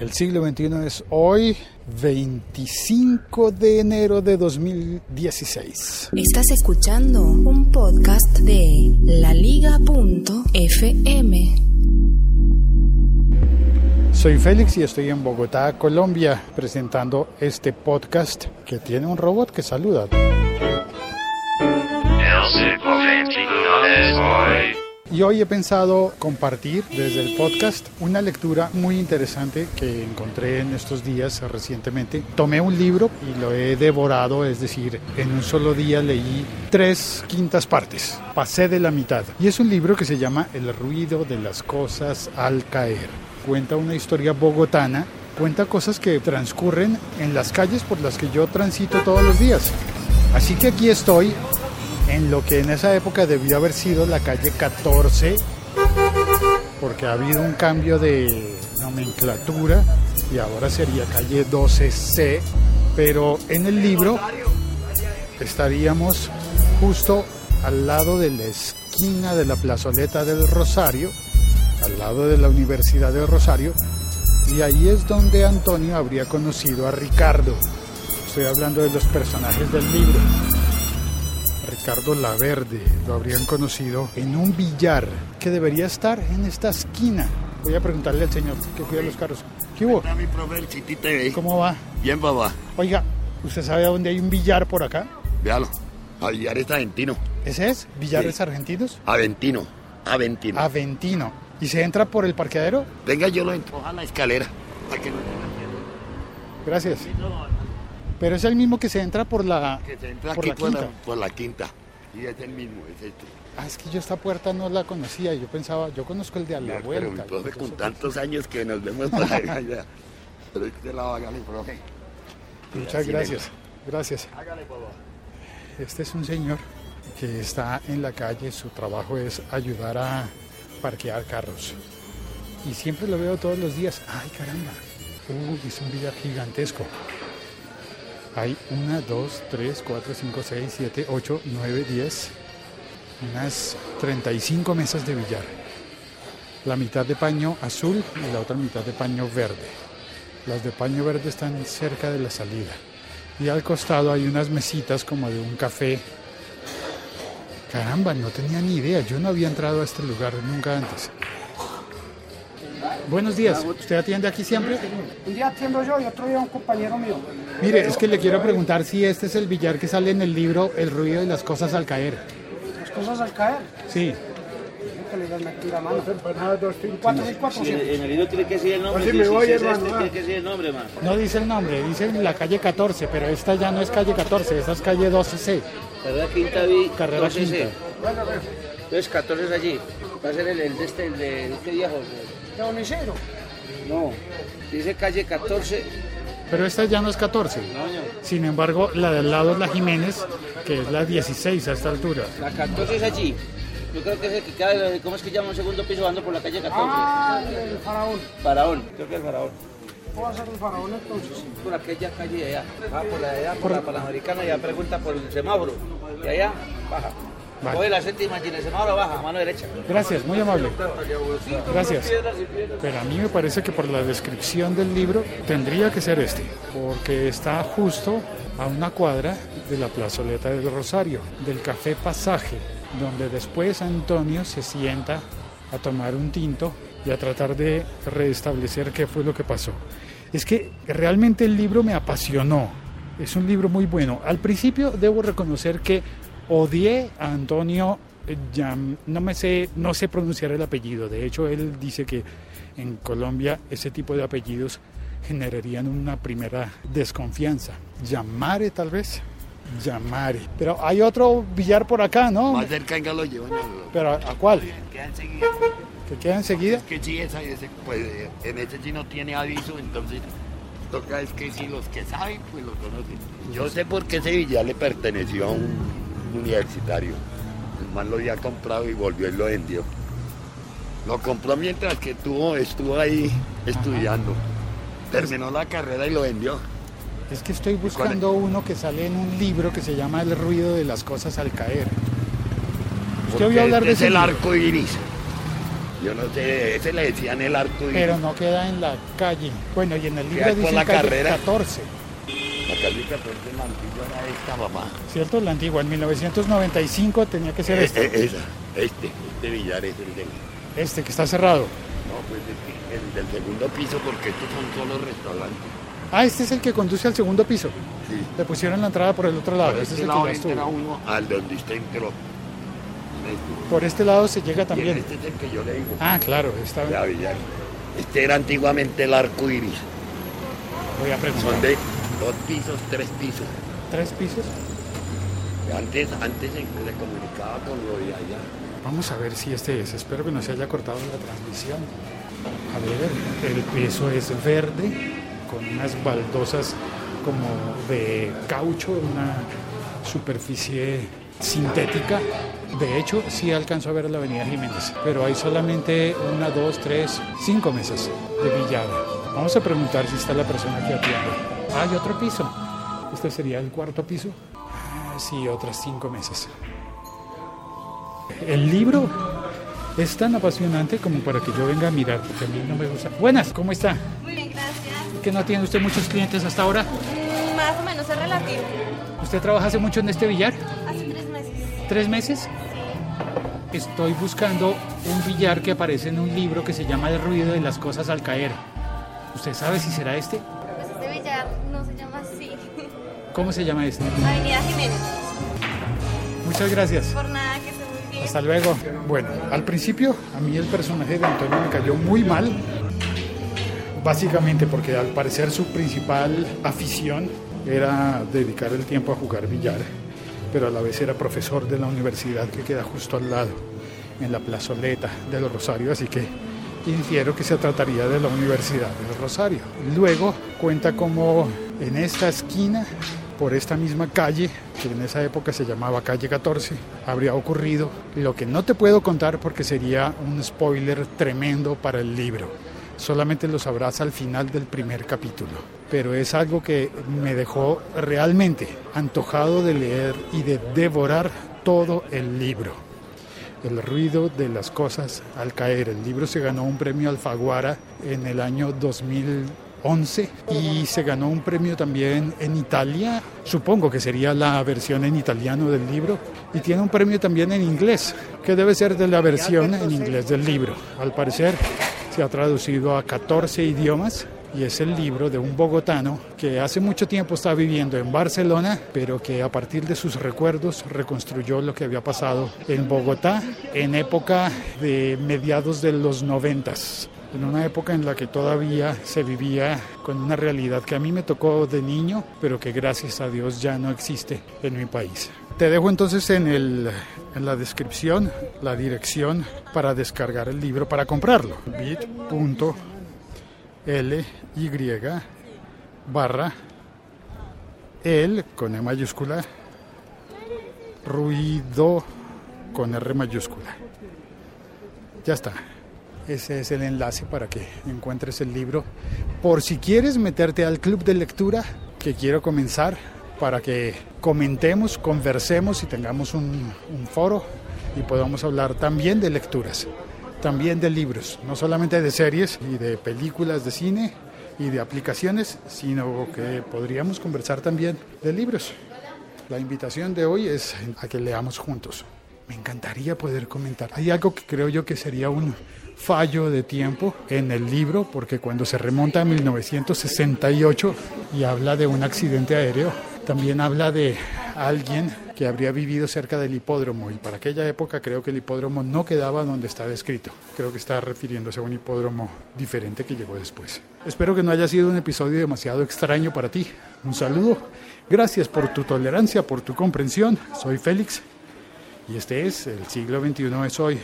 El siglo XXI es hoy, 25 de enero de 2016. Estás escuchando un podcast de laliga.fm. Soy Félix y estoy en Bogotá, Colombia, presentando este podcast que tiene un robot que saluda. Y hoy he pensado compartir desde el podcast una lectura muy interesante que encontré en estos días recientemente. Tomé un libro y lo he devorado, es decir, en un solo día leí tres quintas partes. Pasé de la mitad. Y es un libro que se llama El ruido de las cosas al caer. Cuenta una historia bogotana, cuenta cosas que transcurren en las calles por las que yo transito todos los días. Así que aquí estoy en lo que en esa época debió haber sido la calle 14, porque ha habido un cambio de nomenclatura y ahora sería calle 12C, pero en el libro estaríamos justo al lado de la esquina de la plazoleta del Rosario, al lado de la Universidad del Rosario, y ahí es donde Antonio habría conocido a Ricardo. Estoy hablando de los personajes del libro. Ricardo Laverde lo habrían conocido en un billar que debería estar en esta esquina. Voy a preguntarle al señor que cuida los carros. ¿Qué hubo? mi profe, el City TV. ¿Cómo va? Bien, papá. Oiga, ¿usted sabe dónde hay un billar por acá? Véalo. Avillar es argentino. ¿Ese es? ¿Billares Sí. argentinos? Aventino. Aventino. Aventino. ¿Y se entra por el parqueadero? Venga, yo lo entro a la escalera. Para que no Gracias. Pero es el mismo que se entra por la, que se entra por aquí la por la, quinta. por la quinta. Y es el mismo, es este. Ah, es que yo esta puerta no la conocía. Yo pensaba, yo conozco el de a la Pero vuelta. Yo con tantos años que nos vemos por ahí. ya. Pero usted la hágale, profe. Muchas gracias. Gracias. Hágale, papá. Este es un señor que está en la calle, su trabajo es ayudar a parquear carros. Y siempre lo veo todos los días. ¡Ay, caramba! Uy, es un billar gigantesco. Hay una, dos, tres, cuatro, cinco, seis, siete, ocho, nueve, diez. Unas 35 mesas de billar. La mitad de paño azul y la otra mitad de paño verde. Las de paño verde están cerca de la salida. Y al costado hay unas mesitas como de un café. Caramba, no tenía ni idea. Yo no había entrado a este lugar nunca antes. Buenos días. ¿Usted atiende aquí siempre? Un día atiendo yo y otro día un compañero mío. Mire, es que le quiero preguntar si este es el billar que sale en el libro El ruido de las cosas al caer. Las cosas al caer. Sí. 464, En, sí. en el libro tiene que decir el nombre. Si- me si- voy, si es hermano, este, tiene que decir el nombre, man. No dice el nombre, dice la calle 14, pero esta ya no es calle 14, esta es calle 12C. Carrera Quinta vi. Carrera 12C. Quinta. Entonces 14 es allí. Va a ser el, el de este, el de este viejo. De Onicero. No. Dice calle 14. Pero esta ya no es 14. No, señor. Sin embargo, la del lado es la Jiménez, que es la 16 a esta altura. La 14 es allí. Yo creo que es el que cae, ¿cómo es que llama un segundo piso ando por la calle 14? Ah, el faraón. Faraón. Creo que es Faraón. ¿Cómo va a ser el faraón entonces? Por aquella calle de allá. Va por la de allá, por la Panamericana, ya pregunta por el semáforo. Y allá, baja. Vale. Coge la séptima baja, mano derecha. Gracias, muy amable. Gracias. Pero a mí me parece que por la descripción del libro tendría que ser este, porque está justo a una cuadra de la plazoleta del Rosario, del Café Pasaje, donde después Antonio se sienta a tomar un tinto y a tratar de restablecer qué fue lo que pasó. Es que realmente el libro me apasionó. Es un libro muy bueno. Al principio debo reconocer que odié a Antonio no me sé, no sé pronunciar el apellido. De hecho, él dice que en Colombia ese tipo de apellidos generarían una primera desconfianza. Llamare tal vez. Llamare. Pero hay otro billar por acá, ¿no? Más cerca, lo llevan. Pero ¿a cuál? Queda enseguida. ¿Que queda enseguida? que sí, esa, ese, pues en ese sí no tiene aviso, entonces toca es que si los que saben, pues lo conocen. Yo sé por qué ese billar le perteneció a un universitario. El man lo había comprado y volvió y lo vendió. Lo compró mientras que tuvo, estuvo ahí estudiando. Terminó la carrera y lo vendió. Es que estoy buscando uno que sale en un libro que se llama El ruido de las cosas al caer. Usted Porque oyó hablar de este es ese el libro? arco iris. Yo no sé, ese le decían el arco iris. Pero no queda en la calle. Bueno, y en el libro dice la calle carrera. 14. La calle 14 en la antigua era esta, mamá. ¿Cierto? La antigua. En 1995 tenía que ser Eh, este. eh, esa, este, este billar es el del... Este que está cerrado. No, pues es que el del segundo piso porque estos son solo restaurantes. Ah, este es el que conduce al segundo piso. Sí. Le pusieron la entrada por el otro lado. Por Este es este el que lado ya entra uno al donde usted entró. Por este lado se llega también. este es el que yo le digo. Ah, claro. Está... Billar. Este era antiguamente el arco iris. Voy a preguntar. Son de dos pisos, tres pisos. ¿Tres pisos? Antes, antes se, se comunicaba con lo de allá. Vamos a ver si este es. Espero que no se haya cortado la transmisión. A ver, el piso es verde con unas baldosas como de caucho, una superficie sintética. De hecho, sí alcanzo a ver la avenida Jiménez, pero hay solamente una, dos, tres, cinco mesas de billar. Vamos a preguntar si está la persona que atiende. Ah, hay otro piso. Este sería el cuarto piso. Ah, sí, otras cinco mesas. El libro es tan apasionante como para que yo venga a mirar, porque a mí no me gusta. Buenas, ¿cómo está? Muy bien, gracias. ¿Que no tiene usted muchos clientes hasta ahora? Mm, Más o menos es relativo. ¿Usted trabaja hace mucho en este billar? Hace tres meses. ¿Tres meses? Estoy buscando un billar que aparece en un libro que se llama El ruido de las cosas al caer. ¿Usted sabe si será este ¿Cómo se llama este? Avenida Jiménez. Muchas gracias. Por nada, que esté muy bien. Hasta luego. Bueno, al principio a mí el personaje de Antonio me cayó muy mal, básicamente porque al parecer su principal afición era dedicar el tiempo a jugar billar, pero a la vez era profesor de la universidad que queda justo al lado, en la plazoleta del Rosario, así que infiero que se trataría de la Universidad del Rosario. Luego cuenta como en esta esquina por esta misma calle, que en esa época se llamaba calle 14, habría ocurrido lo que no te puedo contar porque sería un spoiler tremendo para el libro. Solamente lo sabrás al final del primer capítulo. Pero es algo que me dejó realmente antojado de leer y de devorar todo el libro. El ruido de las cosas al caer. El libro se ganó un premio Alfaguara en el año 2011 y se ganó un premio también en Italia. Supongo que sería la versión en italiano del libro. Y tiene un premio también en inglés, que debe ser de la versión en inglés del libro. Al parecer se ha traducido a 14 idiomas y es el libro de un bogotano que hace mucho tiempo está viviendo en Barcelona, pero que a partir de sus recuerdos reconstruyó lo que había pasado en Bogotá en época de mediados de los noventas. En una época en la que todavía se vivía con una realidad que a mí me tocó de niño, pero que gracias a Dios ya no existe en mi país. Te dejo entonces en, el, en la descripción la dirección para descargar el libro, para comprarlo. bit.ly barra el con E mayúscula, ruido con R mayúscula. Ya está. Ese es el enlace para que encuentres el libro. Por si quieres meterte al club de lectura que quiero comenzar para que comentemos, conversemos y tengamos un foro y podamos hablar también de lecturas, también de libros, no solamente de series y de películas de cine y de aplicaciones, sino que podríamos conversar también de libros. La invitación de hoy es a que leamos juntos. Me encantaría poder comentar. Hay algo que creo yo que sería un fallo de tiempo en el libro, porque cuando se remonta a 1968 y habla de un accidente aéreo, también habla de alguien que habría vivido cerca del hipódromo y para aquella época creo que el hipódromo no quedaba donde está descrito. Creo que está refiriéndose a un hipódromo diferente que llegó después. Espero que no haya sido un episodio demasiado extraño para ti. Un saludo. Gracias por tu tolerancia, por tu comprensión. Soy Félix y este es El siglo XXI es hoy.